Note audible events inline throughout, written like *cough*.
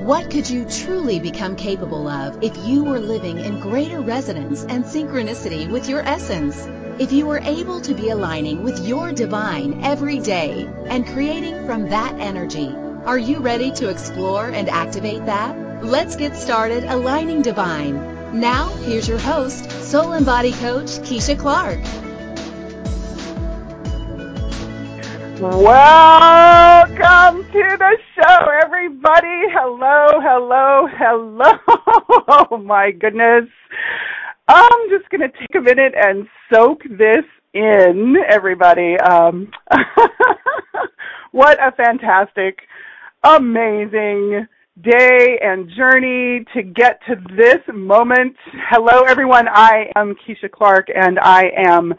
What could you truly become capable of if you were living in greater resonance and synchronicity with your essence? If you were able to be aligning with your divine every day and creating from that energy, are you ready to explore and activate that? Let's get started aligning divine. Now, here's your host, Soul and Body Coach Keisha Clark. Welcome to the show, everybody. Hello, hello, hello. *laughs* Oh my goodness. I'm just going to take a minute and soak this in, everybody. Um, *laughs* what a fantastic, amazing day and journey to get to this moment. Hello, everyone. I am Keisha Clark, and I am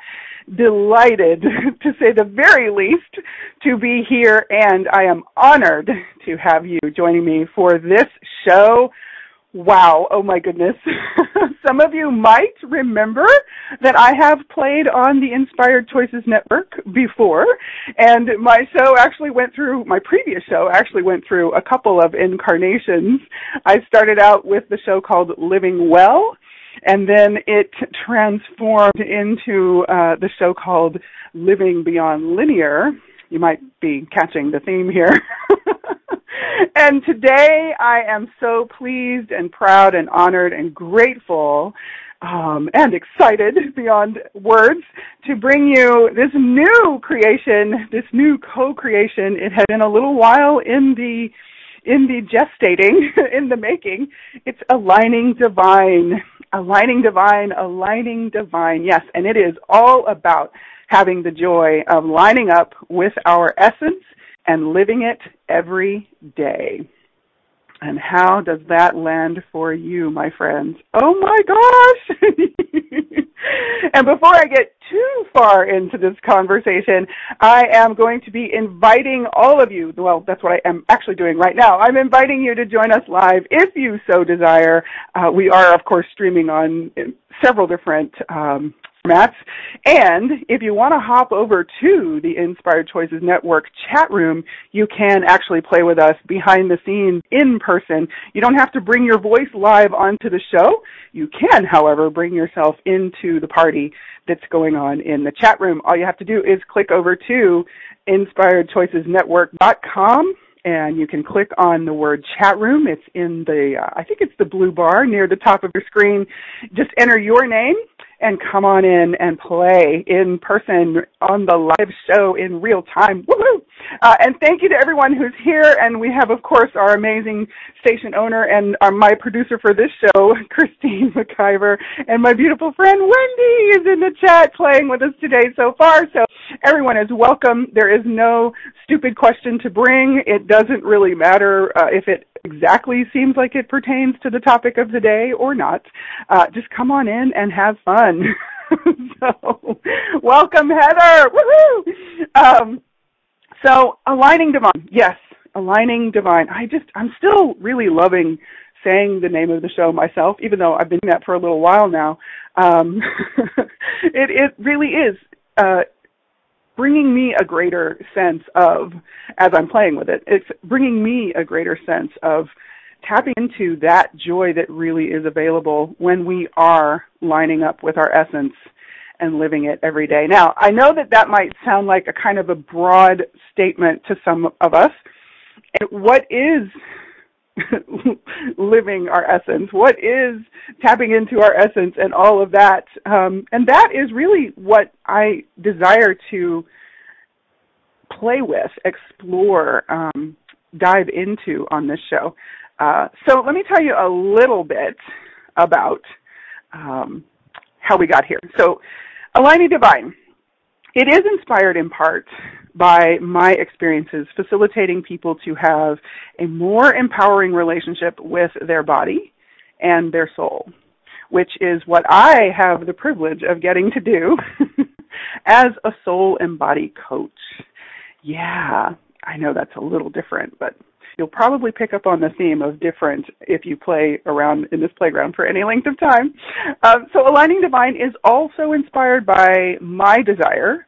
delighted, *laughs* to say the very least, to be here, and I am honored to have you joining me for this show. Wow, oh my goodness. *laughs* Some of you might remember that I have played on the Inspired Choices Network before, and my show actually went through, my previous show actually went through a couple of incarnations. I started out with the show called Living Well, and then it transformed into uh, the show called Living Beyond Linear. You might be catching the theme here. *laughs* and today I am so pleased and proud and honored and grateful um, and excited beyond words to bring you this new creation, this new co-creation. It had been a little while in the in the gestating, *laughs* in the making. It's aligning divine, aligning divine, aligning divine. Yes, and it is all about having the joy of lining up with our essence and living it every day. And how does that land for you, my friends? Oh my gosh! *laughs* and before I get too far into this conversation, I am going to be inviting all of you, well, that's what I am actually doing right now. I'm inviting you to join us live if you so desire. Uh, we are, of course, streaming on several different um, formats. And if you want to hop over to the Inspired Choices Network chat room, you can actually play with us behind the scenes in person. You don't have to bring your voice live onto the show. You can, however, bring yourself into the party that's going on in the chat room. All you have to do is click over to inspiredchoicesnetwork.com and you can click on the word chat room. It's in the, uh, I think it's the blue bar near the top of your screen. Just enter your name and come on in and play in person on the live show in real time. Woohoo! Uh, and thank you to everyone who's here. And we have, of course, our amazing station owner and our, my producer for this show, *laughs* Christine McIver, and my beautiful friend Wendy is in the chat playing with us today so far. So everyone is welcome. There is no stupid question to bring. It doesn't really matter uh, if it exactly seems like it pertains to the topic of the day or not. Uh, just come on in and have fun. *laughs* so, welcome, Heather. Woohoo! Um, so, aligning divine. Yes, aligning divine. I just, I'm still really loving saying the name of the show myself, even though I've been doing that for a little while now. Um, *laughs* it, it really is. Uh, bringing me a greater sense of, as I'm playing with it, it's bringing me a greater sense of tapping into that joy that really is available when we are lining up with our essence and living it every day. Now, I know that that might sound like a kind of a broad statement to some of us. And what is *laughs* living our essence? What is tapping into our essence and all of that? Um, and that is really what I desire to play with, explore, um, dive into on this show. Uh, so let me tell you a little bit about um, how we got here. So, Aligning Divine. It is inspired in part by my experiences facilitating people to have a more empowering relationship with their body and their soul, which is what I have the privilege of getting to do *laughs* as a soul and body coach. Yeah, I know that's a little different, but you'll probably pick up on the theme of different if you play around in this playground for any length of time. Um, so Aligning Divine is also inspired by my desire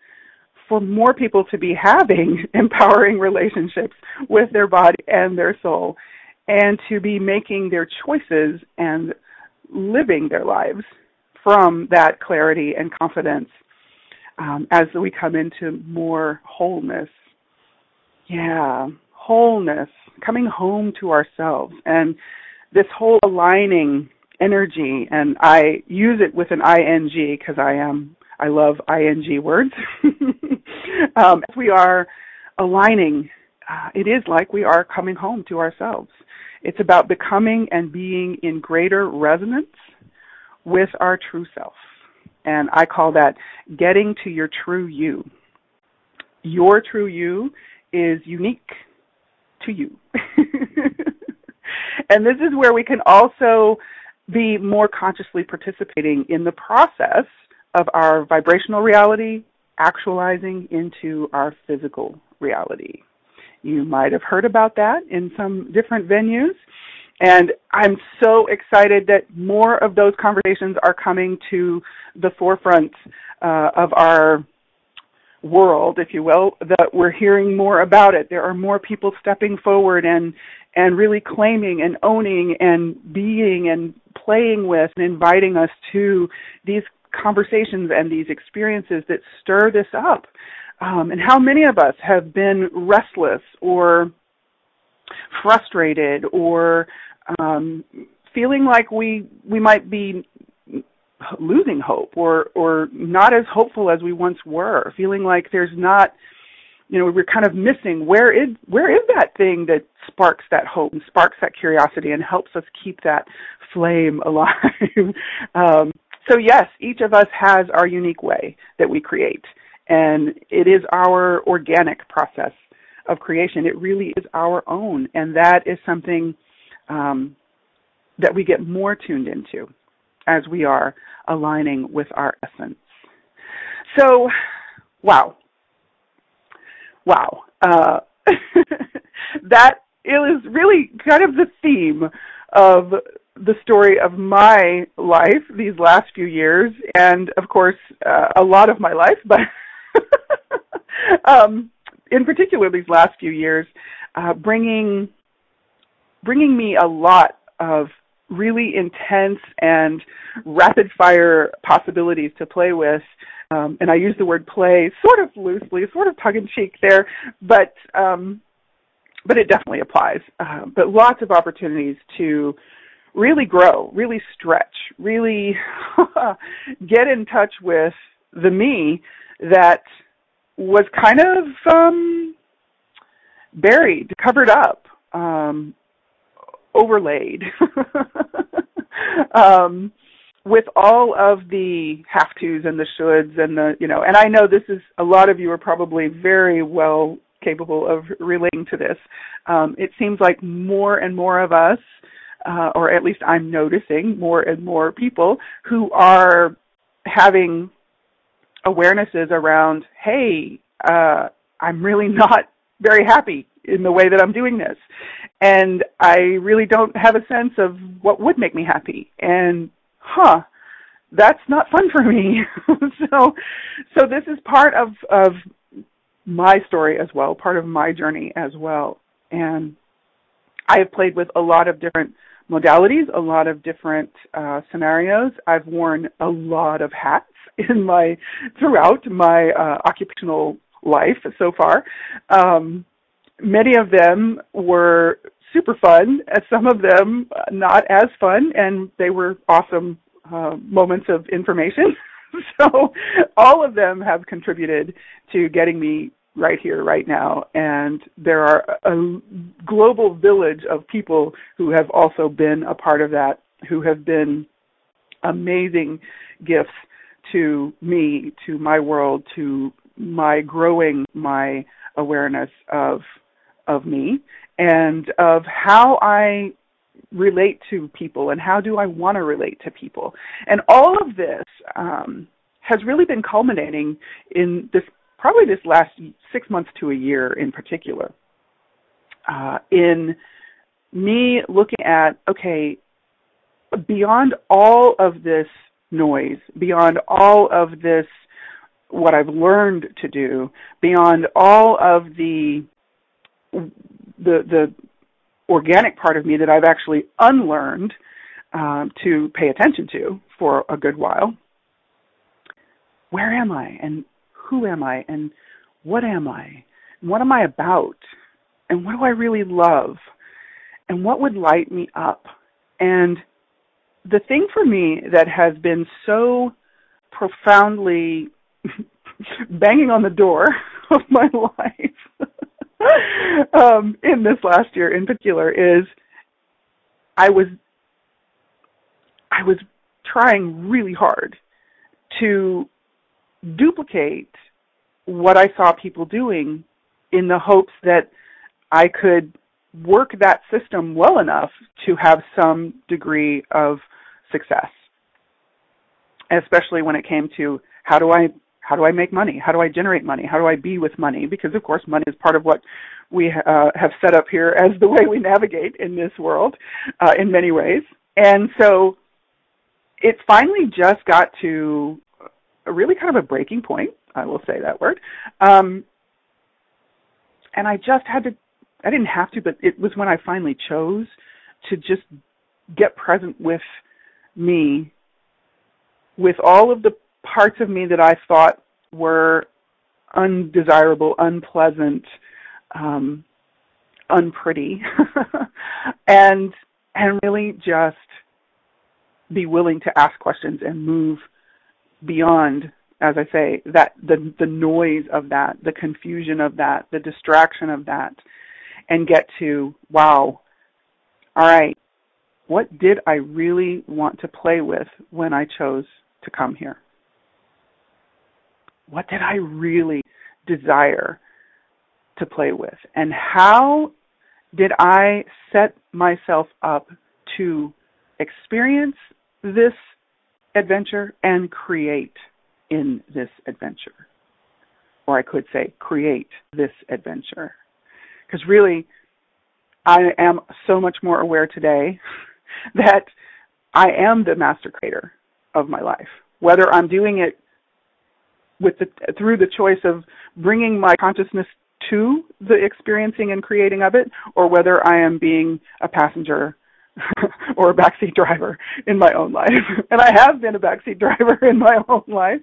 for more people to be having *laughs* empowering relationships with their body and their soul and to be making their choices and living their lives from that clarity and confidence um, as we come into more wholeness. Yeah, wholeness, coming home to ourselves, and this whole aligning energy. And I use it with an ing because I am I love ing words. *laughs* um, as we are aligning, uh, it is like we are coming home to ourselves. It's about becoming and being in greater resonance with our true self. And I call that getting to your true you. Your true you is unique to you. *laughs* and this is where we can also be more consciously participating in the process of our vibrational reality actualizing into our physical reality. You might have heard about that in some different venues. And I'm so excited that more of those conversations are coming to the forefront uh, of our world, if you will, that we're hearing more about it. There are more people stepping forward and and really claiming and owning and being and playing with and inviting us to these conversations and these experiences that stir this up. Um, and how many of us have been restless or frustrated or um, feeling like we we might be losing hope or or not as hopeful as we once were, feeling like there's not you know we're kind of missing where is where is that thing that sparks that hope and sparks that curiosity and helps us keep that flame *laughs* alive. um, so yes, each of us has our unique way that we create, and it is our organic process of creation. It really is our own, and that is something um, that we get more tuned into as we are aligning with our essence. So, wow. Wow. Uh, *laughs* that is really kind of the theme of the story of my life these last few years, and of course, uh, a lot of my life, *laughs* but um, in particular, these last few years, uh, bringing bringing me a lot of really intense and rapid fire possibilities to play with. Um, and I use the word play sort of loosely, sort of tongue in cheek there, but um, but it definitely applies. Uh, but lots of opportunities to really grow, really stretch, really *laughs* get in touch with the me that was kind of um, buried, covered up, um, overlaid *laughs* um, with all of the have tos and the shoulds and the you know and I know this is a lot of you are probably very well capable of relating to this. Um, it seems like more and more of us, uh, or at least I'm noticing more and more people who are having awarenesses around, hey, uh, I'm really *laughs* not very happy in the way that I'm doing this. And I really don't have a sense of what would make me happy. And huh, that's not fun for me. *laughs* so so this is part of of my story as well, part of my journey as well. And I have played with a lot of different modalities, a lot of different uh, scenarios. I've worn a lot of hats *laughs* in my throughout my uh, occupational life so far. Um, many of them were super fun, and some of them not as fun, and they were awesome uh, moments of information. *laughs* so all of them have contributed to getting me right here, right now. And there are a global village of people who have also been a part of that, who have been amazing gifts to me, to my world, to my growing my awareness of of me and of how I relate to people and how do I want to relate to people. And all of this um, has really been culminating in this probably this last six months to a year in particular. Uh, in me looking at okay, beyond all of this noise, beyond all of this what I've learned to do, beyond all of the the the organic part of me that I've actually unlearned um, to pay attention to for a good while. Where am I? And who am I? And what am I? And what am I about? And what do I really love? And what would light me up? And the thing for me that has been so profoundly *laughs* banging on the door *laughs* of my life *laughs* um, in this last year in particular is I was I was trying really hard to duplicate what I saw people doing in the hopes that I could work that system well enough to have some degree of success. Especially when it came to how do I how do I make money? How do I generate money? How do I be with money? Because of course money is part of what we uh, have set up here as the way we navigate in this world uh, in many ways. And so it finally just got to really kind of a breaking point. I will say that word. Um, and I just had to, I didn't have to, but it was when I finally chose to just get present with me, with all of the parts of me that I thought were undesirable, unpleasant, um, unpretty, *laughs* and and really just be willing to ask questions and move beyond as I say, that the the noise of that, the confusion of that, the distraction of that, and get to wow, all right, what did I really want to play with when I chose to come here? What did I really desire to play with? And how did I set myself up to experience this adventure and create in this adventure. Or I could say, create this adventure. Because really, I am so much more aware today *laughs* that I am the master creator of my life. Whether I'm doing it with the, through the choice of bringing my consciousness to the experiencing and creating of it, or whether I am being a passenger *laughs* or a backseat driver in my own life. *laughs* and I have been a backseat driver *laughs* in my own life.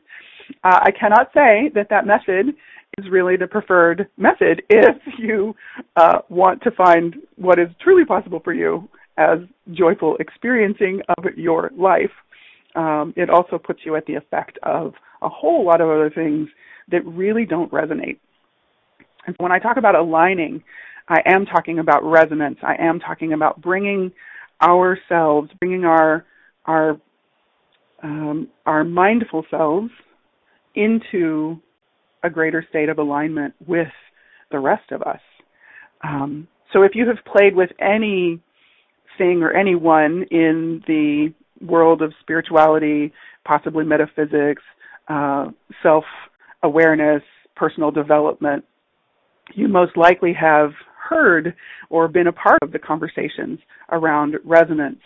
Uh, I cannot say that that method is really the preferred method if you uh, want to find what is truly possible for you as joyful experiencing of your life. Um, it also puts you at the effect of a whole lot of other things that really don't resonate. And when I talk about aligning, I am talking about resonance. I am talking about bringing ourselves, bringing our our um, our mindful selves into a greater state of alignment with the rest of us. Um, so if you have played with anything or anyone in the world of spirituality, possibly metaphysics, uh, self awareness, personal development, you most likely have heard or been a part of the conversations around resonance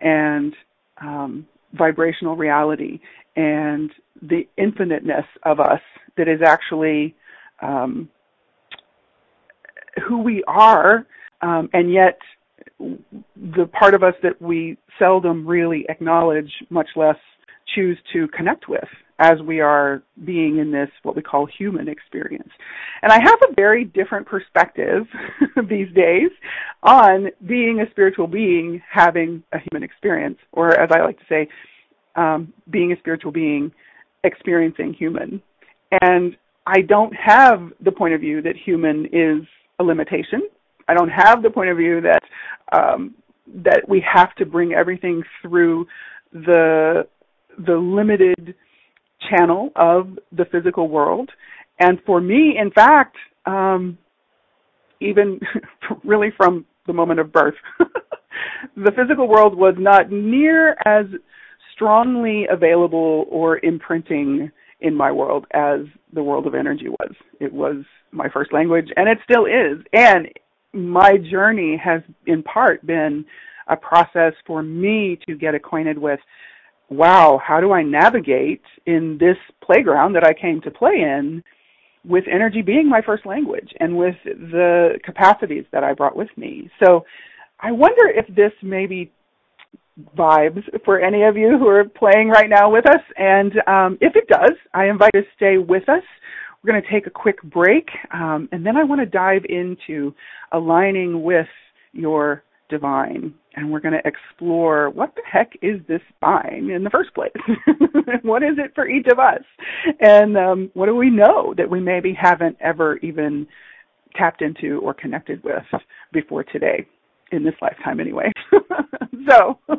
and um, vibrational reality and the infiniteness of us that is actually um, who we are, um, and yet the part of us that we seldom really acknowledge, much less choose to connect with as we are being in this what we call human experience. And I have a very different perspective *laughs* these days on being a spiritual being having a human experience, or as I like to say, um, being a spiritual being experiencing human. And I don't have the point of view that human is a limitation. I don't have the point of view that um, that we have to bring everything through the the limited channel of the physical world. And for me, in fact, um, even *laughs* really from the moment of birth, *laughs* the physical world was not near as strongly available or imprinting in my world as the world of energy was. It was my first language and it still is. And my journey has in part been a process for me to get acquainted with wow, how do I navigate in this playground that I came to play in with energy being my first language and with the capacities that I brought with me. So I wonder if this maybe vibes for any of you who are playing right now with us. And um, if it does, I invite you to stay with us. We're going to take a quick break, um, and then I want to dive into aligning with your divine. And we're going to explore what the heck is this spine in the first place? *laughs* what is it for each of us? And um, what do we know that we maybe haven't ever even tapped into or connected with before today? in this lifetime anyway. *laughs* so, *laughs*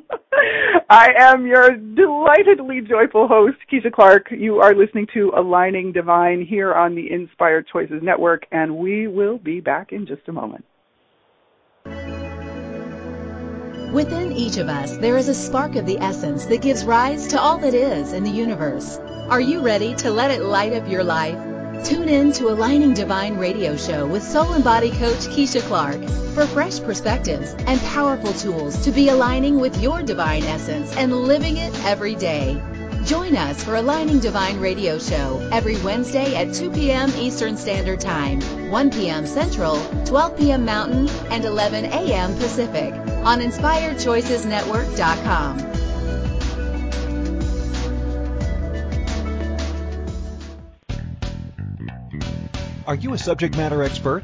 I am your delightedly joyful host, Keisha Clark. You are listening to Aligning Divine here on the Inspired Choices Network, and we will be back in just a moment. Within each of us, there is a spark of the essence that gives rise to all that is in the universe. Are you ready to let it light up your life? Tune in to Aligning Divine radio show with soul and body coach Keisha Clark for fresh perspectives and powerful tools to be aligning with your divine essence and living it every day. Join us for Aligning Divine radio show every Wednesday at 2 p.m. Eastern Standard Time, 1 p.m. Central, 12 p.m. Mountain, and 11 a.m. Pacific on InspiredChoicesNetwork.com. Are you a subject matter expert?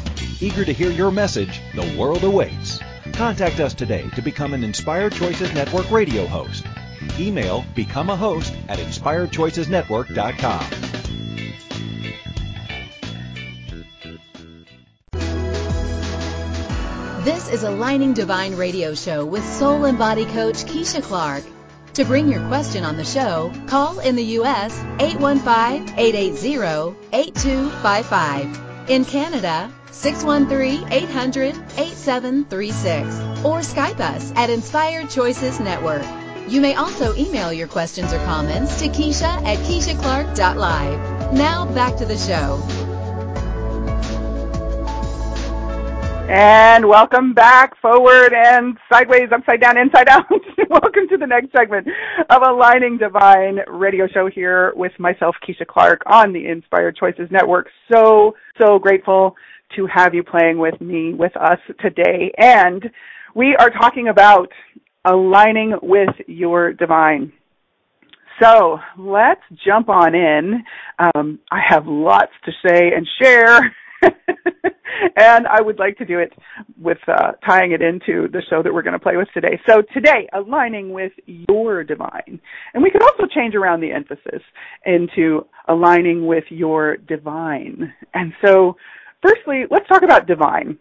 Eager to hear your message, the world awaits. Contact us today to become an Inspired Choices Network radio host. Email become a host at inspiredchoicesnetwork.com. This is a Aligning Divine Radio Show with Soul and Body Coach Keisha Clark. To bring your question on the show, call in the U.S. 815-880-8255. In Canada, 613-800-8736 or Skype us at Inspired Choices Network. You may also email your questions or comments to Keisha at KeishaClark.live. Now back to the show. And welcome back, forward and sideways, upside down, inside out. *laughs* welcome to the next segment of Aligning Divine radio show here with myself, Keisha Clark, on the Inspired Choices Network. So, so grateful to have you playing with me, with us today. And we are talking about aligning with your divine. So let's jump on in. Um, I have lots to say and share. *laughs* and I would like to do it with uh, tying it into the show that we're going to play with today. So today, aligning with your divine. And we could also change around the emphasis into aligning with your divine. And so Firstly, let's talk about divine.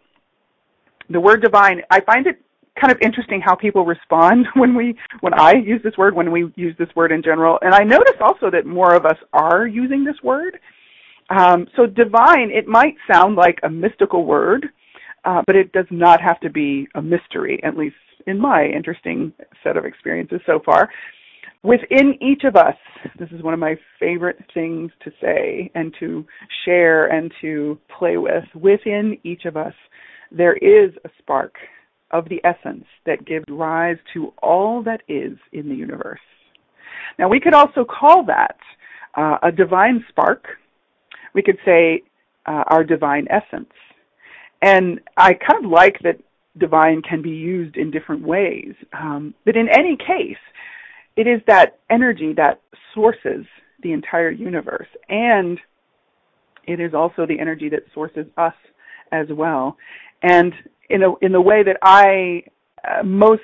The word divine, I find it kind of interesting how people respond *laughs* when we when I use this word, when we use this word in general. And I notice also that more of us are using this word. Um, so divine, it might sound like a mystical word, uh, but it does not have to be a mystery, at least in my interesting set of experiences so far. Within each of us, this is one of my favorite things to say and to share and to play with. Within each of us, there is a spark of the essence that gives rise to all that is in the universe. Now, we could also call that uh, a divine spark. We could say uh, our divine essence. And I kind of like that divine can be used in different ways. Um, but in any case, it is that energy that sources the entire universe. And it is also the energy that sources us as well. And in, a, in the way that I uh, most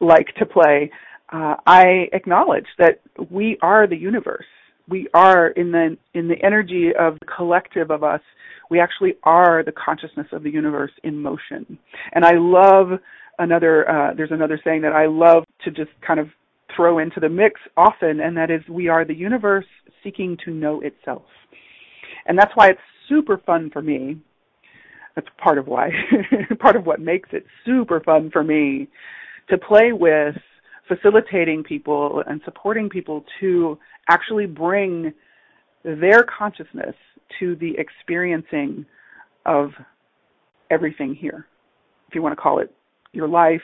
like to play, uh, I acknowledge that we are the universe. We are in the in the energy of the collective of us. We actually are the consciousness of the universe in motion. And I love another. Uh, there's another saying that I love to just kind of throw into the mix often, and that is we are the universe seeking to know itself. And that's why it's super fun for me. That's part of why, *laughs* part of what makes it super fun for me to play with facilitating people and supporting people to actually bring their consciousness to the experiencing of everything here. If you want to call it your life,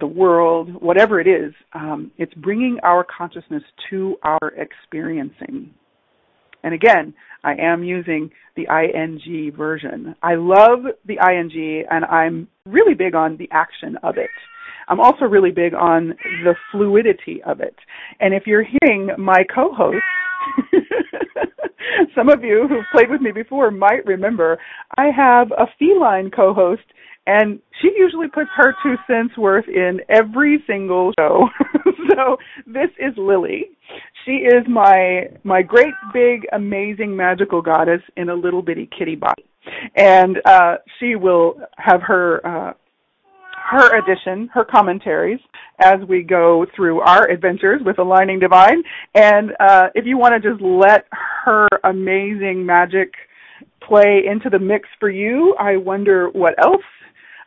the world, whatever it is, um, it's bringing our consciousness to our experiencing. And again, I am using the ing version. I love the ing and I'm really big on the action of it. I'm also really big on the fluidity of it. And if you're hearing my co-host, *laughs* some of you who've played with me before might remember I have a feline co-host and she usually puts her two cents worth in every single show. *laughs* so this is Lily. She is my my great big amazing magical goddess in a little bitty kitty body. And uh she will have her uh her addition, her commentaries as we go through our adventures with Aligning Divine. And uh, if you want to just let her amazing magic play into the mix for you, I wonder what else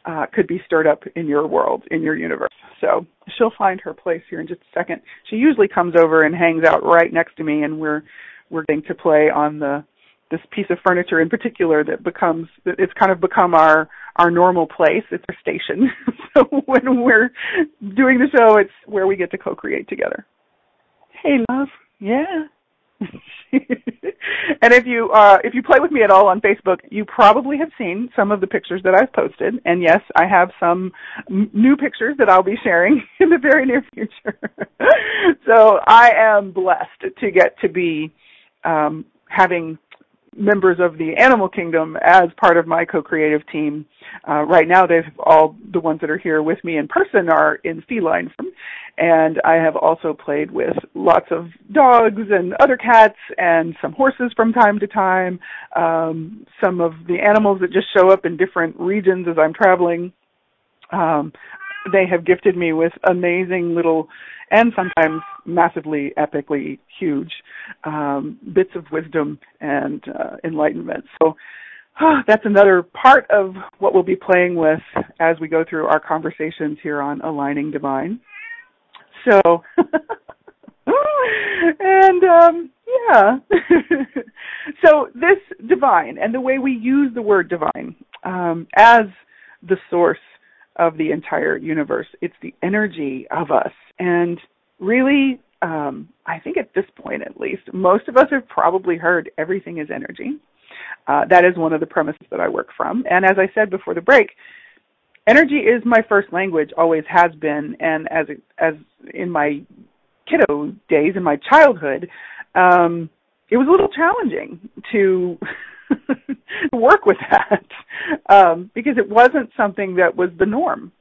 uh, could be stirred up in your world, in your universe. So she'll find her place here in just a second. She usually comes over and hangs out right next to me, and we're we're going to play on the this piece of furniture in particular that becomes it's kind of become our our normal place. It's our station. *laughs* so when we're doing the show, it's where we get to co-create together. Hey, love. Yeah. *laughs* and if you uh, if you play with me at all on Facebook, you probably have seen some of the pictures that I've posted. And yes, I have some m- new pictures that I'll be sharing *laughs* in the very near future. so I am blessed to get to be um, having members of the animal kingdom as part of my co-creative team. Uh, right now, they've all the ones that are here with me in person are in feline form, and I have also played with lots of dogs and other cats and some horses from time to time. Um, some of the animals that just show up in different regions as I'm traveling. Um, they have gifted me with amazing little and sometimes massively epically huge um, bits of wisdom and uh, enlightenment. So uh, that's another part of what we'll be playing with as we go through our conversations here on Aligning Divine. So, *laughs* and um, yeah. *laughs* so this divine and the way we use the word divine um, as the source of the entire universe. It's the energy of us. And really, um, I think at this point at least, most of us have probably heard everything is energy. Uh, that is one of the premises that I work from. And as I said before the break, energy is my first language, always has been. And as as in my kiddo days, in my childhood, um, it was a little challenging to *laughs* *laughs* work with that um, because it wasn't something that was the norm.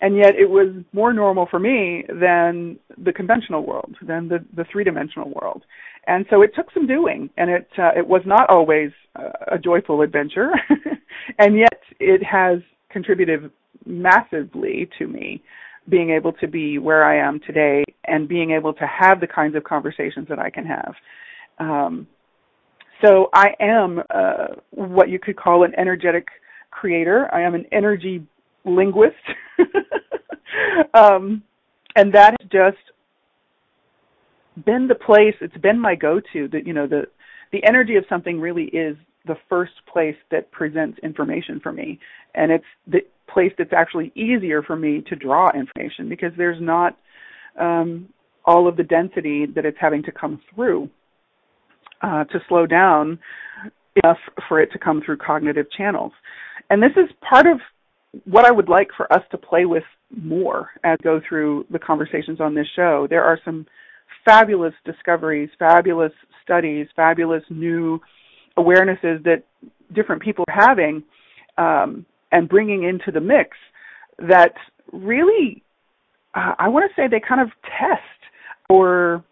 And yet it was more normal for me than the conventional world, than the, the three-dimensional world. And so it took some doing, and it uh, it was not always a joyful adventure, *laughs* and yet it has contributed massively to me being able to be where I am today and being able to have the kinds of conversations that I can have. Um, so I am uh, what you could call an energetic creator. I am an energy linguist. *laughs* um, and that has just been the place, it's been my go-to that, you know, the, the energy of something really is the first place that presents information for me. And it's the place that's actually easier for me to draw information because there's not um, all of the density that it's having to come through uh, to slow down enough for it to come through cognitive channels. And this is part of what I would like for us to play with more as we go through the conversations on this show. There are some fabulous discoveries, fabulous studies, fabulous new awarenesses that different people are having um, and bringing into the mix that really, uh, I want to say they kind of test our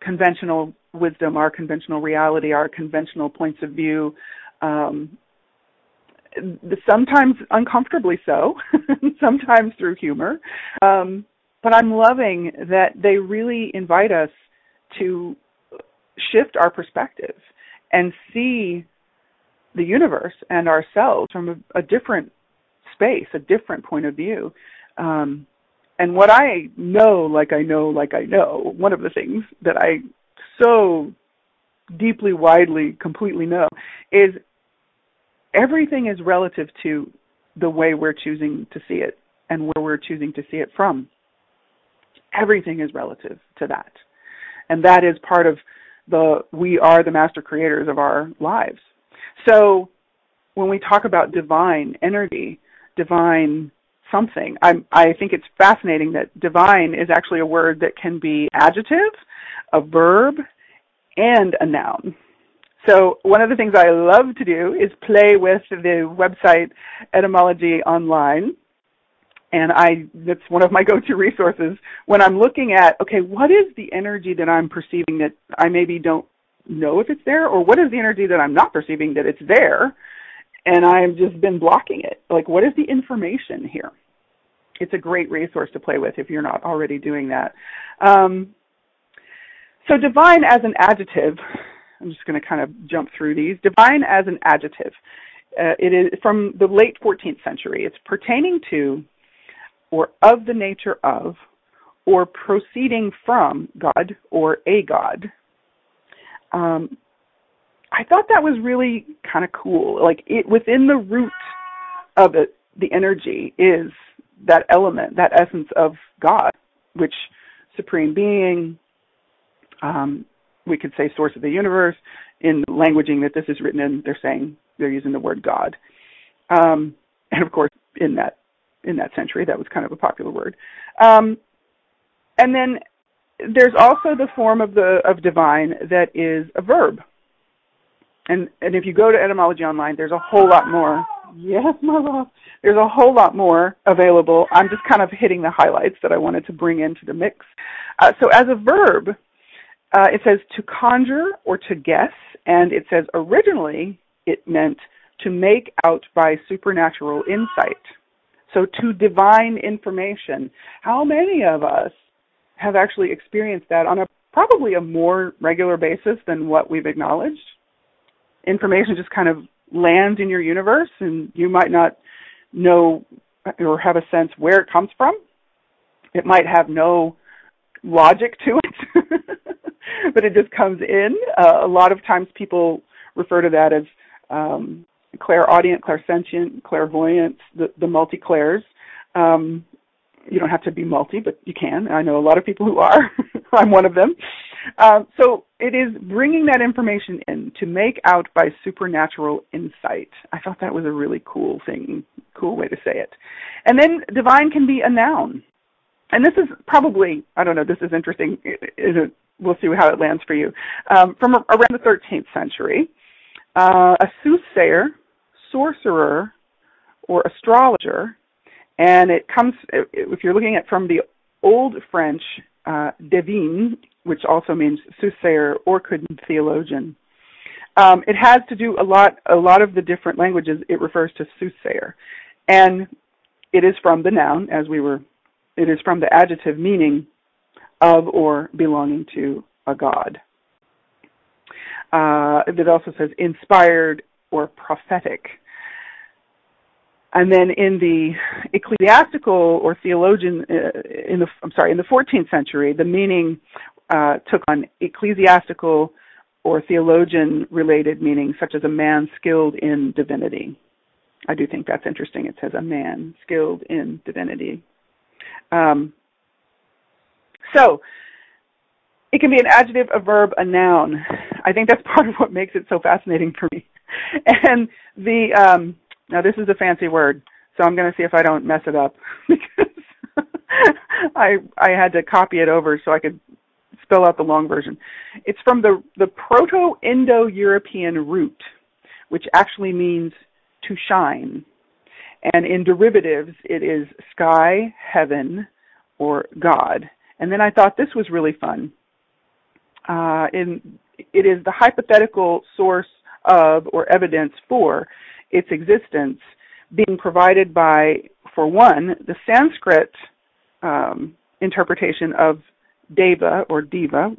conventional wisdom, our conventional reality, our conventional points of view, um, sometimes uncomfortably so, *laughs* sometimes through humor. Um, but I'm loving that they really invite us to shift our perspective and see the universe and ourselves from a, a different space, a different point of view. Um, And what I know, like I know, like I know, one of the things that I so deeply, widely, completely know is everything is relative to the way we're choosing to see it and where we're choosing to see it from. Everything is relative to that. And that is part of the we are the master creators of our lives. So when we talk about divine energy, divine something, I, I think it's fascinating that divine is actually a word that can be adjective, a verb, and a noun. So one of the things I love to do is play with the website Etymology Online. And I, that's one of my *laughs* go-to resources when I'm looking at, okay, what is the energy that I'm perceiving that I maybe don't know if it's there, or what is the energy that I'm not perceiving that it's there, and I've just been blocking it? Like, what is the information here? It's a great resource to play with if you're not already doing that. Um, so divine as an adjective, I'm just going to kind of jump through these. Divine as an adjective. Uh, it is from the late 14th century. It's pertaining to or of the nature of or proceeding from God or a God. Um, I thought that was really kind of cool. Like it within the root of it, the energy is that element, that essence of God, which supreme being, um, we could say source of the universe. In languaging that this is written in, they're saying they're using the word God. Um, and of course, in that in that century, that was kind of a popular word. Um, and then there's also the form of the of divine that is a verb. And and if you go to etymology online, there's a whole lot more. Yes, my love. There's a whole lot more available. I'm just kind of hitting the highlights that I wanted to bring into the mix. Uh, so as a verb, uh, it says to conjure or to guess, and it says originally it meant to make out by supernatural insight. So to divine information. How many of us have actually experienced that on a probably a more regular basis than what we've acknowledged? Information just kind of lands in your universe and you might not know or have a sense where it comes from. It might have no logic to it. *laughs* but it just comes in. Uh, a lot of times people refer to that as um, clairaudient, clairsentient, clairvoyance, the, the multi-clairs. Um, you don't have to be multi, but you can. I know a lot of people who are. *laughs* I'm one of them. Um, so it is bringing that information in to make out by supernatural insight. I thought that was a really cool thing, cool way to say it. And then divine can be a noun. And this is probably, I don't know, this is interesting. It we'll see how it lands for you. Um, from around the 13th century, uh, a soothsayer, sorcerer, or astrologer, and it comes, if you're looking at from the Old French, uh, devin, which also means soothsayer or could theologian. Um, it has to do a lot, a lot of the different languages, it refers to soothsayer. And it is from the noun, as we were, it is from the adjective meaning of or belonging to a god. Uh, it also says inspired or prophetic. And then in the ecclesiastical or theologian, uh, in the I'm sorry, in the 14th century, the meaning uh, took on ecclesiastical or theologian related meaning, such as a man skilled in divinity. I do think that's interesting. It says a man skilled in divinity. Um, so, it can be an adjective, a verb, a noun. I think that's *laughs* part of what makes it so fascinating for me. And the um, now this is a fancy word, so I'm going to see if I don't mess it up *laughs* because *laughs* I I had to copy it over so I could spell out the long version. It's from the the Proto-Indo-European root, which actually means to shine. And in derivatives, it is sky, heaven, or God. And then I thought this was really fun. Uh, in, it is the hypothetical source of or evidence for its existence being provided by, for one, the Sanskrit um, interpretation of deva or diva,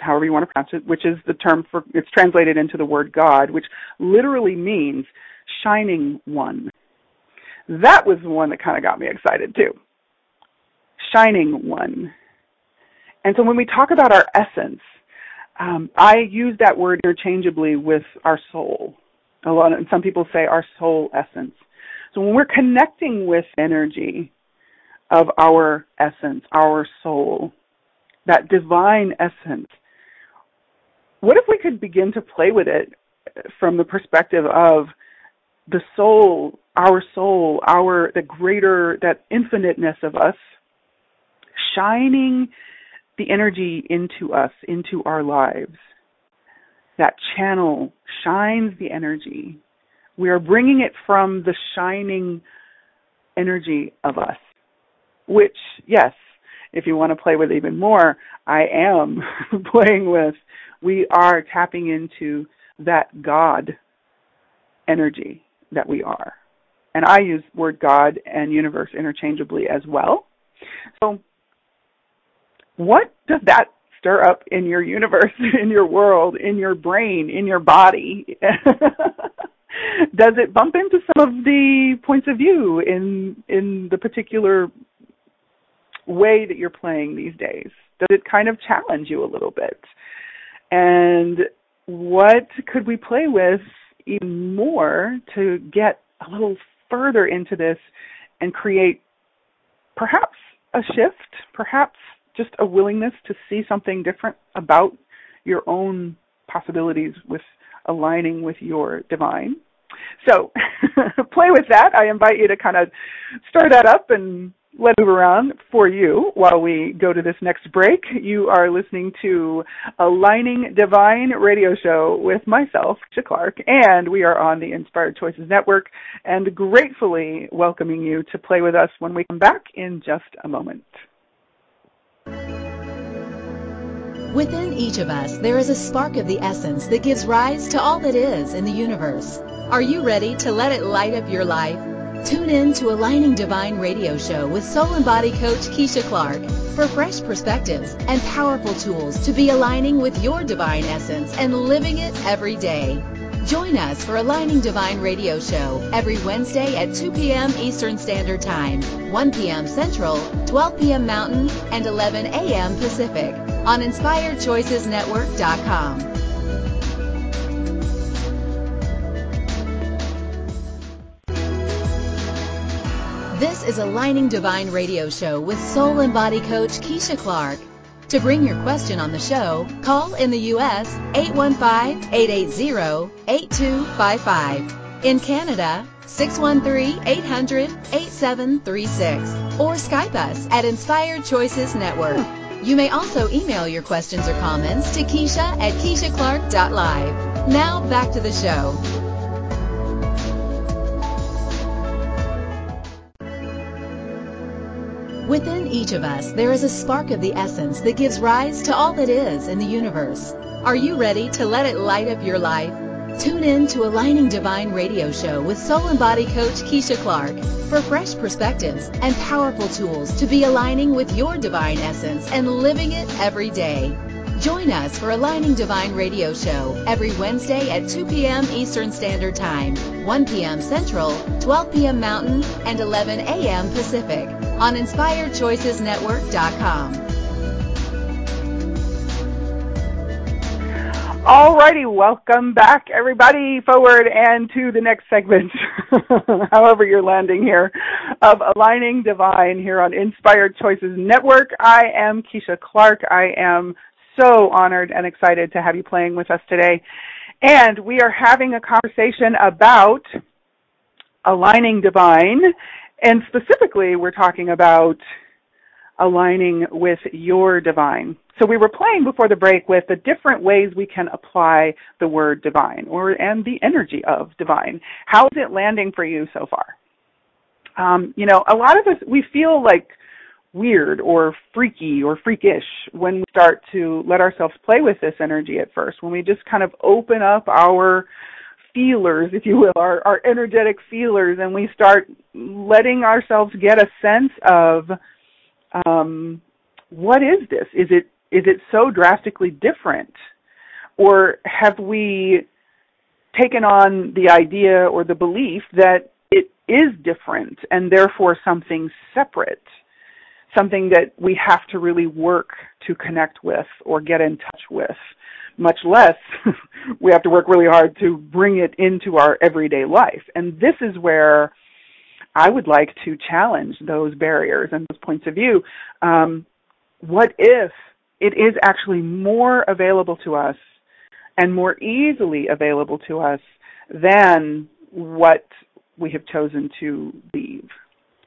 however you want to pronounce it, which is the term for, it's translated into the word God, which literally means shining one. That was the one that kind of got me excited too. shining one. And so when we talk about our essence, um, I use that word interchangeably with our soul. A lot, of, some people say our soul essence. So when we're connecting with energy of our essence, our soul, that divine essence, what if we could begin to play with it from the perspective of the soul, our soul, our the greater that infiniteness of us shining the energy into us, into our lives. That channel shines the energy. We are bringing it from the shining energy of us, which, yes, if you want to play with even more, I am *laughs* playing with. We are tapping into that God energy that we are. And I use word God and universe interchangeably as well. So what does that stir up in your universe, *laughs* in your world, in your brain, in your body? *laughs* does it bump into some of the points of view in in the particular way that you're playing these days? Does it kind of challenge you a little bit? And what could we play with even more to get a little further into this and create perhaps a shift, perhaps just a willingness to see something different about your own possibilities with aligning with your divine. So *laughs* play with that. I invite you to kind of stir that up and let move around for you while we go to this next break. You are listening to Aligning Divine radio show with myself, Keisha Clark, and we are on the Inspired Choices Network and gratefully welcoming you to play with us when we come back in just a moment. Within each of us, there is a spark of the essence that gives rise to all that is in the universe. Are you ready to let it light up your life? Tune in to Aligning Divine radio show with Soul and Body Coach Keisha Clark for fresh perspectives and powerful tools to be aligning with your divine essence and living it every day. Join us for Aligning Divine radio show every Wednesday at 2 p.m. Eastern Standard Time, 1 p.m. Central, 12 p.m. Mountain, and 11 a.m. Pacific on InspiredChoicesNetwork.com. This is Aligning Divine Radio Show with Soul and Body Coach Keisha Clark. To bring your question on the show, call in the U.S. 815-880-8255. In Canada, 613-800-8736. Or Skype us at Inspired Choices Network. You may also email your questions or comments to Keisha at KeishaClark.live. Now back to the show. Within each of us, there is a spark of the essence that gives rise to all that is in the universe. Are you ready to let it light up your life? Tune in to Aligning Divine radio show with Soul and Body Coach Keisha Clark for fresh perspectives and powerful tools to be aligning with your divine essence and living it every day. Join us for Aligning Divine radio show every Wednesday at 2 p.m. Eastern Standard Time, 1 p.m. Central, 12 p.m. Mountain, and 11 a.m. Pacific on InspiredChoicesNetwork.com. Alrighty, welcome back everybody forward and to the next segment, *laughs* however you're landing here, of Aligning Divine here on Inspired Choices Network. I am Keisha Clark. I am so honored and excited to have you playing with us today. And we are having a conversation about aligning divine. And specifically, we're talking about aligning with your divine. So we were playing before the break with the different ways we can apply the word divine or and the energy of divine. How is it landing for you so far? Um, you know, a lot of us we feel like weird or freaky or freakish when we start to let ourselves play with this energy at first. When we just kind of open up our feelers, if you will, our, our energetic feelers, and we start letting ourselves get a sense of um, what is this? Is it is it so drastically different? Or have we taken on the idea or the belief that it is different and therefore something separate? something that we have to really work to connect with or get in touch with, much less *laughs* we have to work really hard to bring it into our everyday life. And this is where I would like to challenge those barriers and those points of view. Um, what if it is actually more available to us and more easily available to us than what we have chosen to believe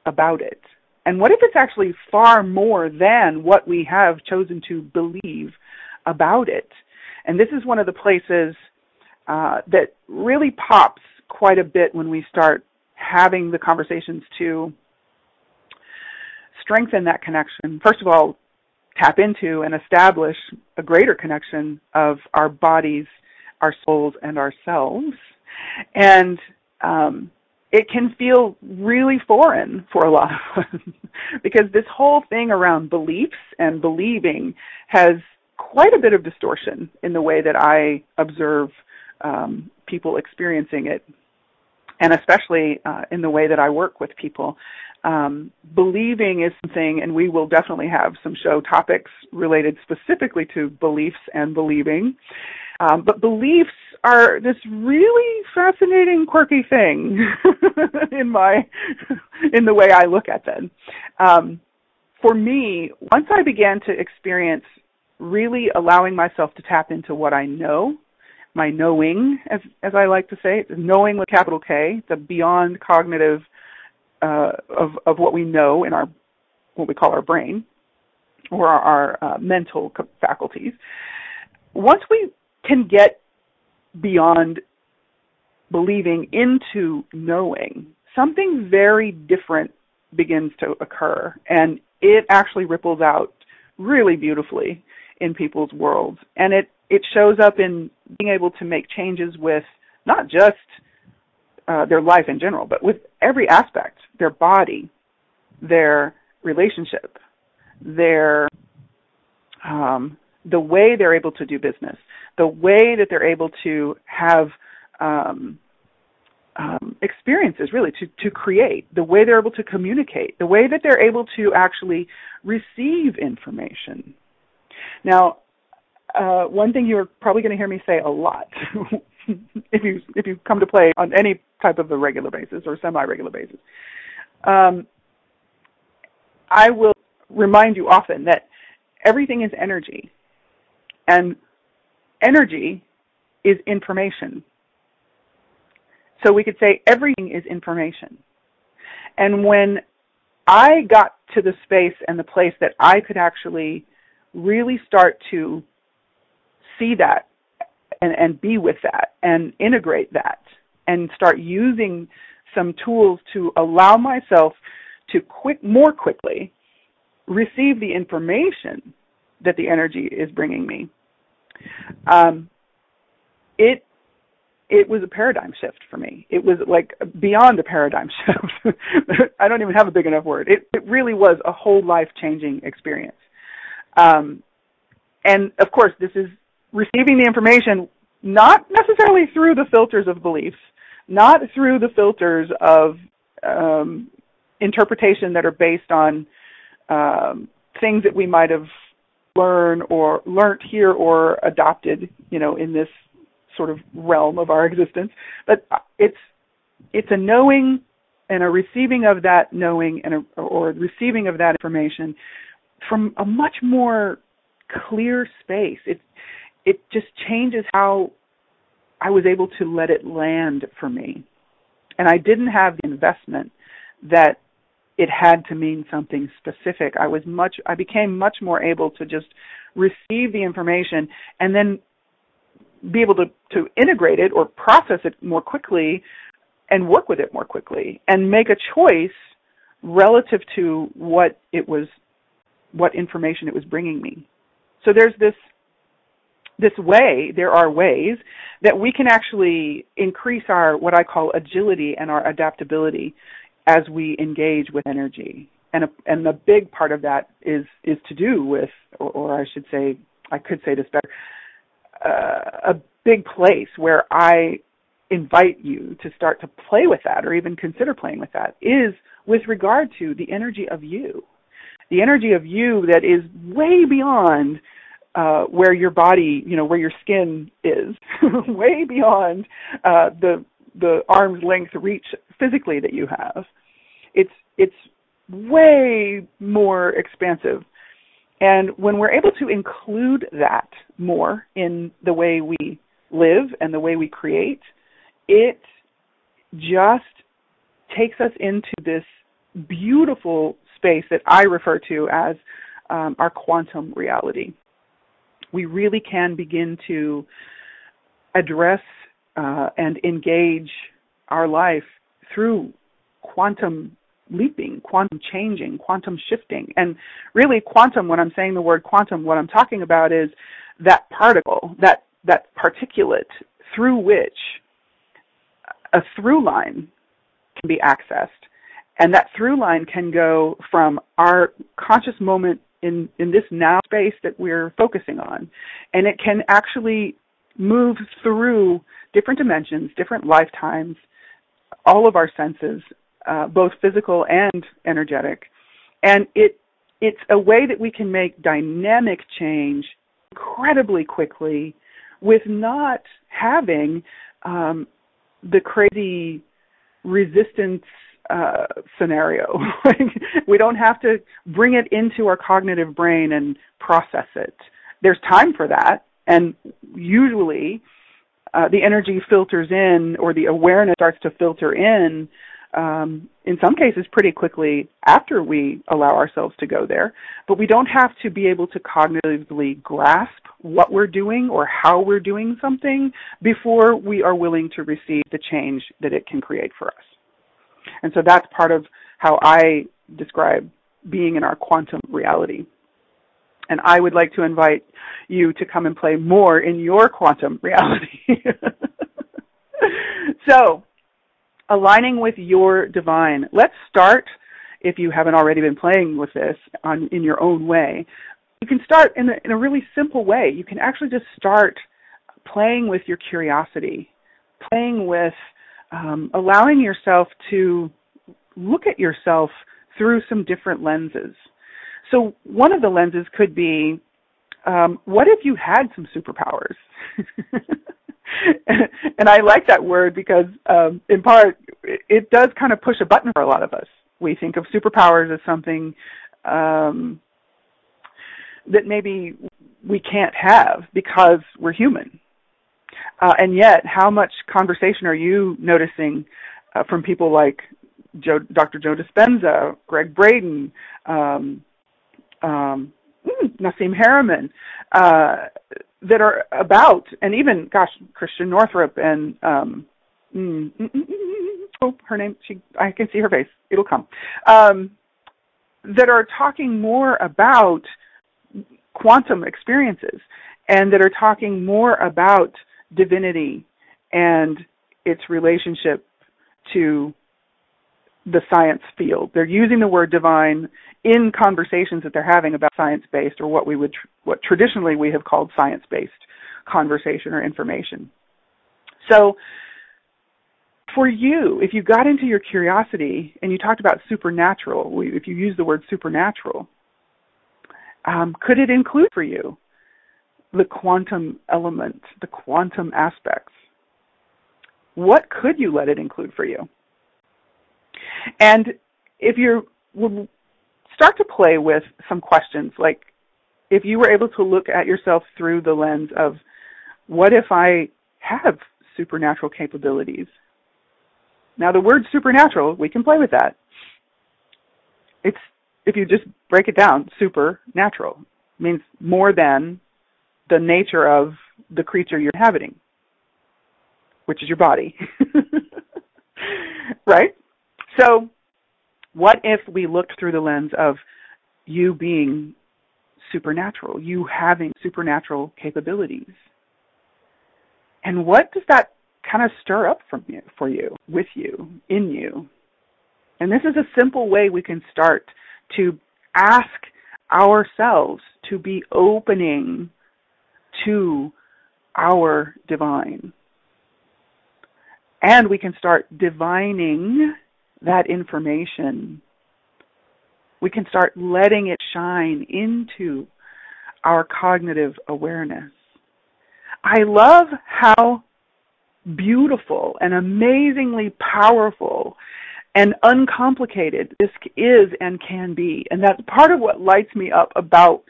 about it? And what if it's actually far more than what we have chosen to believe about it? And this is one of the places uh, that really pops quite a bit when we start having the conversations to strengthen that connection. First of all, tap into and establish a greater connection of our bodies, our souls, and ourselves. And um, it can feel really foreign for a lot of us *laughs* because this whole thing around beliefs and believing has quite a bit of distortion in the way that I observe um, people experiencing it, and especially uh, in the way that I work with people. Um, believing is something, and we will definitely have some show topics related specifically to beliefs and believing. Um, but beliefs are this really fascinating, quirky thing *laughs* in my in the way I look at them. Um, for me, once I began to experience really allowing myself to tap into what I know, my knowing, as as I like to say, knowing with capital K, the beyond cognitive uh, of of what we know in our what we call our brain or our, our uh, mental faculties. Once we can get beyond believing into knowing, something very different begins to occur, and it actually ripples out really beautifully in people's worlds, and it it shows up in being able to make changes with not just uh, their life in general, but with every aspect, their body, their relationship, their um, the way they're able to do business, the way that they're able to have um, um, experiences, really, to, to create, the way they're able to communicate, the way that they're able to actually receive information. Now, uh, one thing you're probably going to hear me say a lot *laughs* if you if you come to play on any type of a regular basis or semi-regular basis, um, I will remind you often that everything is energy, and energy is information. So we could say everything is information. And when I got to the space and the place that I could actually really start to see that and, and be with that and integrate that and start using some tools to allow myself to quick more quickly receive the information that the energy is bringing me. Um, it it was a paradigm shift for me. It was like beyond a paradigm *laughs* shift. I don't even have a big enough word. It it really was a whole life changing experience. Um, and of course, this is receiving the information not necessarily through the filters of beliefs, not through the filters of um, interpretation that are based on um, things that we might have learned or learnt here or adopted, you know, in this sort of realm of our existence. But it's it's a knowing and a receiving of that knowing and a, or receiving of that information from a much more clear space. It it just changes how I was able to let it land for me. And I didn't have the investment that it had to mean something specific. I was much I became much more able to just receive the information and then be able to, to integrate it or process it more quickly and work with it more quickly and make a choice relative to what it was what information it was bringing me. So there's this this way, there are ways that we can actually increase our what I call agility and our adaptability as we engage with energy. And a, and the big part of that is is to do with, or, or I should say, I could say this better, uh, a big place where I invite you to start to play with that, or even consider playing with that, is with regard to the energy of you. The energy of you that is way beyond uh, where your body, you know, where your skin is, *laughs* way beyond uh, the the arm's length reach physically that you have. It's it's way more expansive. And when we're able to include that more in the way we live and the way we create, it just takes us into this beautiful space that I refer to as um, our quantum reality. We really can begin to address uh, and engage our life through quantum leaping, quantum changing, quantum shifting. And really quantum, when I'm saying the word quantum, what I'm talking about is that particle, that, that particulate through which a through line can be accessed. And that through line can go from our conscious moment in, in this now space that we're focusing on. And it can actually move through different dimensions, different lifetimes, all of our senses, uh, both physical and energetic. And it it's a way that we can make dynamic change incredibly quickly with not having um, the crazy resistance uh, scenario. *laughs* we don't have to bring it into our cognitive brain and process it. There's time for that, and usually uh, the energy filters in or the awareness starts to filter in um, in some cases pretty quickly after we allow ourselves to go there. But we don't have to be able to cognitively grasp what we're doing or how we're doing something before we are willing to receive the change that it can create for us. And so that's part of how I describe being in our quantum reality. And I would like to invite you to come and play more in your quantum reality. *laughs* so, aligning with your divine. Let's start, if you haven't already been playing with this on, in your own way, you can start in a, in a really simple way. You can actually just start playing with your curiosity, playing with um, allowing yourself to look at yourself through some different lenses. So one of the lenses could be, um, what if you had some superpowers? *laughs* and I like that word because, um, in part, it does kind of push a button for a lot of us. We think of superpowers as something um, that maybe we can't have because we're human. Uh, and yet, how much conversation are you noticing uh, from people like Joe, Dr. Joe Dispenza, Gregg Braden, um, um, hmm, Nassim Haramein, uh, that are about, and even, gosh, Christiane Northrup and, um, mm, mm, mm, oh, her name, she, I can see her face. It'll come. Um, that are talking more about quantum experiences and that are talking more about divinity and its relationship to the science field. They're using the word divine in conversations that they're having about science-based or what we would tr- what traditionally we have called science-based conversation or information. So for you, if you got into your curiosity and you talked about supernatural, if you use the word supernatural, um, could it include for you the quantum element, the quantum aspects? What could you let it include for you? And if you would start to play with some questions, like if you were able to look at yourself through the lens of what if I have supernatural capabilities? Now, the word supernatural, we can play with that. It's, if you just break it down, supernatural means more than the nature of the creature you're inhabiting, which is your body. *laughs* right? So, what if we looked through the lens of you being supernatural, you having supernatural capabilities? And what does that kind of stir up from you, for you, with you, in you? And this is a simple way we can start to ask ourselves to be opening to our divine. And we can start divining that information we can start letting it shine into our cognitive awareness. I love how beautiful and amazingly powerful and uncomplicated this is and can be. And that's part of what lights me up about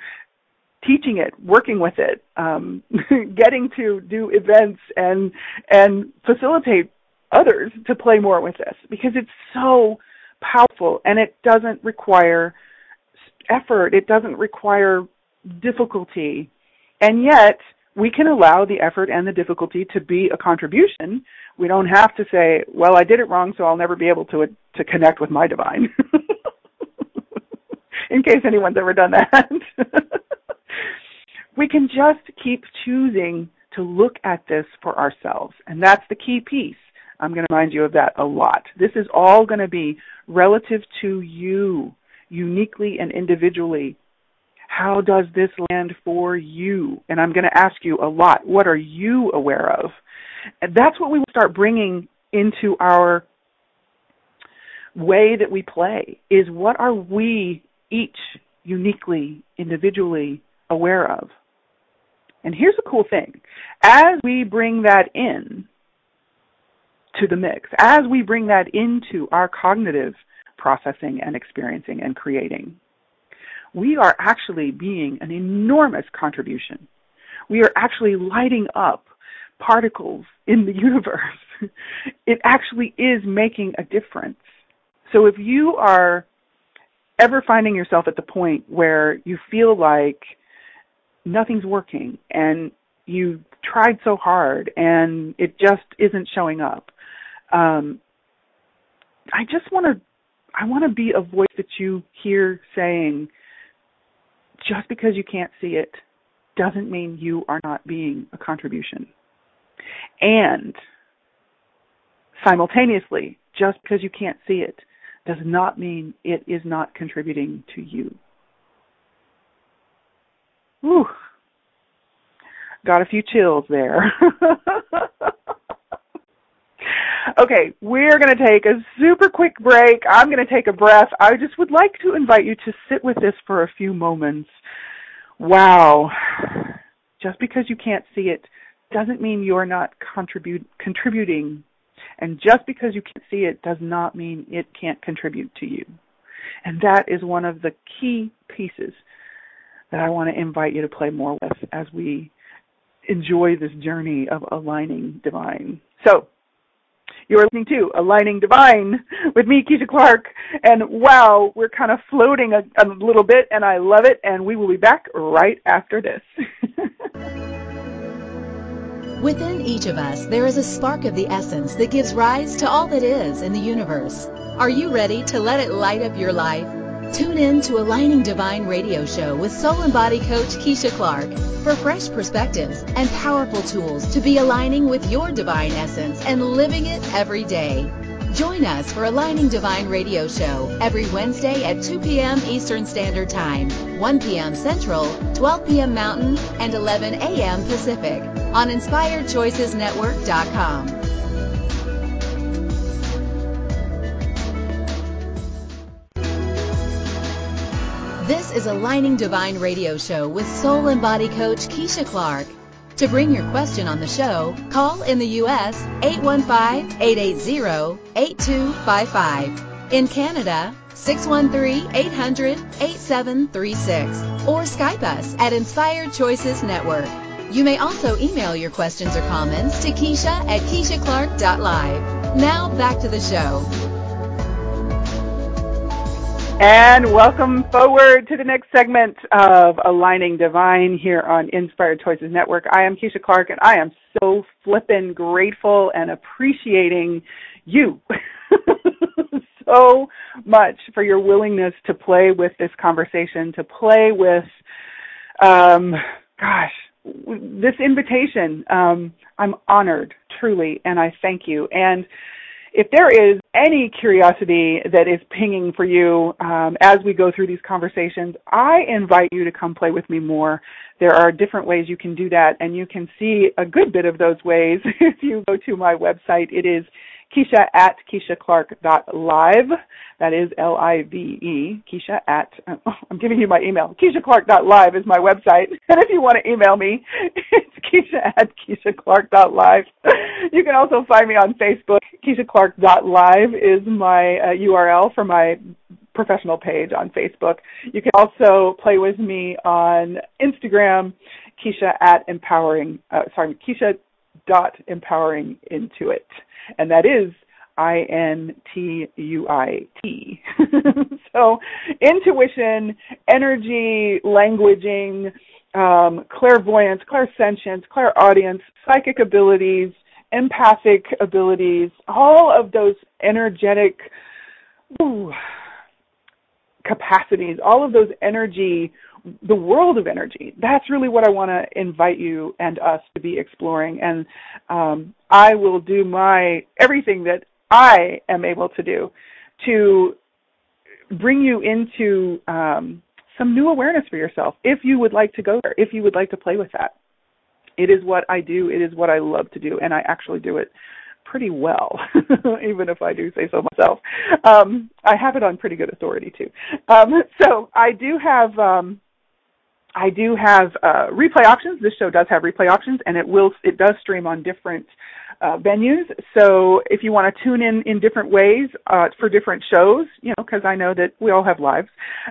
teaching it, working with it, um, *laughs* getting to do events and and facilitate others to play more with this because it's so powerful and it doesn't require effort. It doesn't require difficulty, and yet we can allow the effort and the difficulty to be a contribution. We don't have to say, "Well, I did it wrong, so I'll never be able to to connect with my divine." *laughs* In case anyone's ever done that. *laughs* we can just keep choosing to look at this for ourselves. And that's the key piece. I'm going to remind you of that a lot. This is all going to be relative to you, uniquely and individually. How does this land for you? And I'm going to ask you a lot. What are you aware of? And that's what we will start bringing into our way that we play is what are we each uniquely, individually aware of? And here's a cool thing. As we bring that in to the mix, as we bring that into our cognitive processing and experiencing and creating, we are actually being an enormous contribution. We are actually lighting up particles in the *laughs* universe. it actually is making a difference. So if you are ever finding yourself at the point where you feel like nothing's working and you tried so hard and it just isn't showing up. Um, I just want to, I want to be a voice that you hear saying, just because you can't see it doesn't mean you are not being a contribution. And simultaneously, just because you can't see it does not mean it is not contributing to you. Whew. Got a few chills there. *laughs* okay, we're going to take a super quick break. I'm going to take a breath. I just would like to invite you to sit with this for a few moments. Wow. Just because you can't see it doesn't mean you're not contribute, contributing. And just because you can't see it does not mean it can't contribute to you. And that is one of the key pieces that I want to invite you to play more with as we enjoy this journey of aligning divine. So, you're listening to Aligning Divine with me, Keisha Clark. And wow, we're kind of floating a, a little bit, and I love it. And we will be back right after this. *laughs* Within each of us, there is a spark of the essence that gives rise to all that is in the universe. Are you ready to let it light up your life? Tune in to Aligning Divine radio show with soul and body coach Keisha Clark for fresh perspectives and powerful tools to be aligning with your divine essence and living it every day. Join us for Aligning Divine radio show every Wednesday at 2 p.m. Eastern Standard Time, 1 p.m. Central, 12 p.m. Mountain, and 11 a.m. Pacific on InspiredChoicesNetwork.com. This is Aligning Divine Radio Show with Soul and Body Coach Keisha Clark. To bring your question on the show, call in the U.S. 815-880-8255. In Canada, 613-800-8736. Or Skype us at Inspired Choices Network. You may also email your questions or comments to Keisha at KeishaClark.live. Now back to the show. And welcome forward to the next segment of Aligning Divine here on Inspired Choices Network. I am Keisha Clark and I am so flippin' grateful and appreciating you *laughs* so much for your willingness to play with this conversation, to play with, um, gosh, this invitation. Um, I'm honored, truly, and I thank you. And if there is any curiosity that is pinging for you um, as we go through these conversations, I invite you to come play with me more. There are different ways you can do that, and you can see a good bit of those ways *laughs* if you go to my website. It is Keisha at KeishaClark.live. That is L-I-V-E. Keisha at, *laughs* I'm giving you my email. KeishaClark.live is my website. *laughs* And if you want to email me, *laughs* it's Keisha at KeishaClark.live. You can also find me on Facebook. KeishaClark.live is my uh, URL for my professional page on Facebook. You can also play with me on Instagram, Keisha at empowering, uh, sorry, Keisha dot empowering intuit. And that is I N T U I T. *laughs* so intuition, energy, languaging, um, clairvoyance, clairsentience, clairaudience, psychic abilities, empathic abilities, all of those energetic ooh, capacities, all of those energy, the world of energy. That's really what I want to invite you and us to be exploring. And um, I will do my everything that I am able to do to bring you into um, some new awareness for yourself if you would like to go there, if you would like to play with that. It is what I do, it is what I love to do, and I actually do it pretty well, *laughs* even if I do say so myself. Um, I have it on pretty good authority too. Um, so I do have um, I do have uh, replay options. This show does have replay options, and it will it does stream on different uh, venues. So if you want to tune in in different ways uh, for different shows, you know, because I know that we all have lives,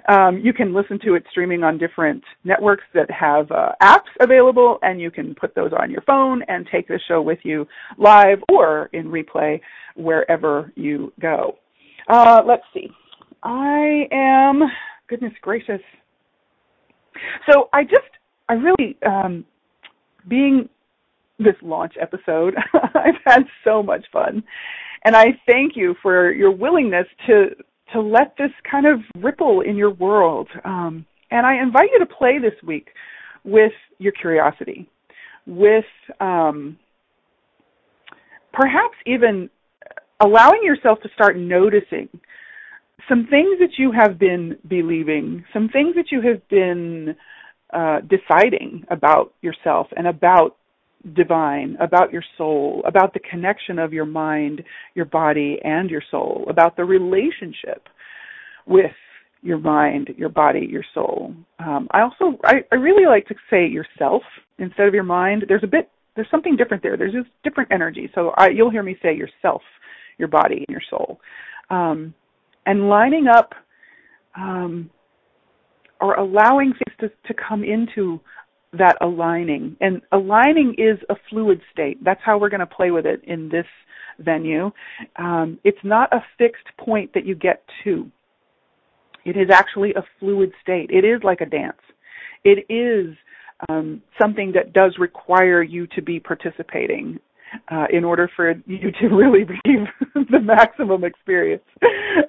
um, you can listen to it streaming on different networks that have uh, apps available, and you can put those on your phone and take the show with you live or in replay wherever you go. Uh, let's see. I am goodness gracious. So I just I really um, being this launch episode. *laughs* I've had so much fun. And I thank you for your willingness to to let this kind of ripple in your world. Um, and I invite you to play this week with your curiosity, with um, perhaps even allowing yourself to start noticing some things that you have been believing, some things that you have been uh, deciding about yourself and about divine, about your soul, about the connection of your mind, your body, and your soul, about the relationship with your mind, your body, your soul. Um, I also, I, I really like to say yourself instead of your mind. There's a bit, there's something different there. There's just different energy. So I, you'll hear me say yourself, your body, and your soul. Um, and lining up um, or allowing things to, to come into that aligning. And aligning is a fluid state. That's how we're going to play with it in this venue. Um, it's not a fixed point that you get to. It is actually a fluid state. It is like a dance. It is um, something that does require you to be participating uh, in order for you to *laughs* really receive the maximum experience.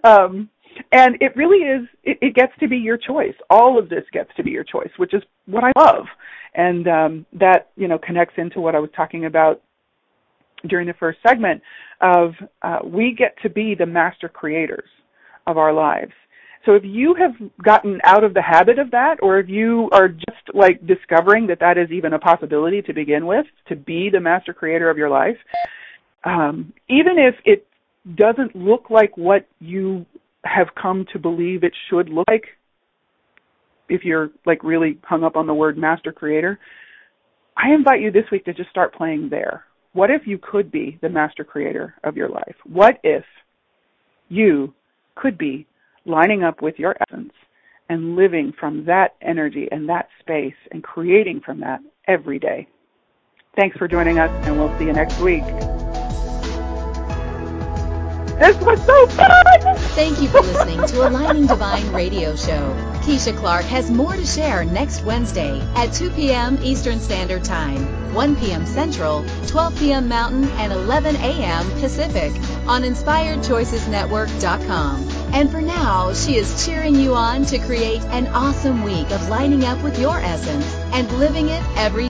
Um, and it really is it, it, gets to be your choice. All of this gets to be your choice which is what i love. And um, that you know connects into what i was talking about during the first segment of uh, we get to be the master creators of our lives so if you have gotten out of the habit of that or if you are just like discovering that that is even a possibility to begin with to be the master creator of your life um, even if it doesn't look like what you have come to believe it should look like if you're like really hung up on the word master creator i invite you this week to just start playing there. What if you could be the master creator of your life? What if you could be lining up with your essence and living from that energy and that space and creating from that every day thanks for joining us and we'll see you next week this was so fun! Thank you for listening to Aligning Divine Radio Show. Keisha Clark has more to share next Wednesday at 2 p.m. Eastern Standard Time, 1 p.m. Central, 12 p.m. Mountain, and 11 a.m. Pacific on InspiredChoicesNetwork.com. And for now, she is cheering you on to create an awesome week of lining up with your essence and living it every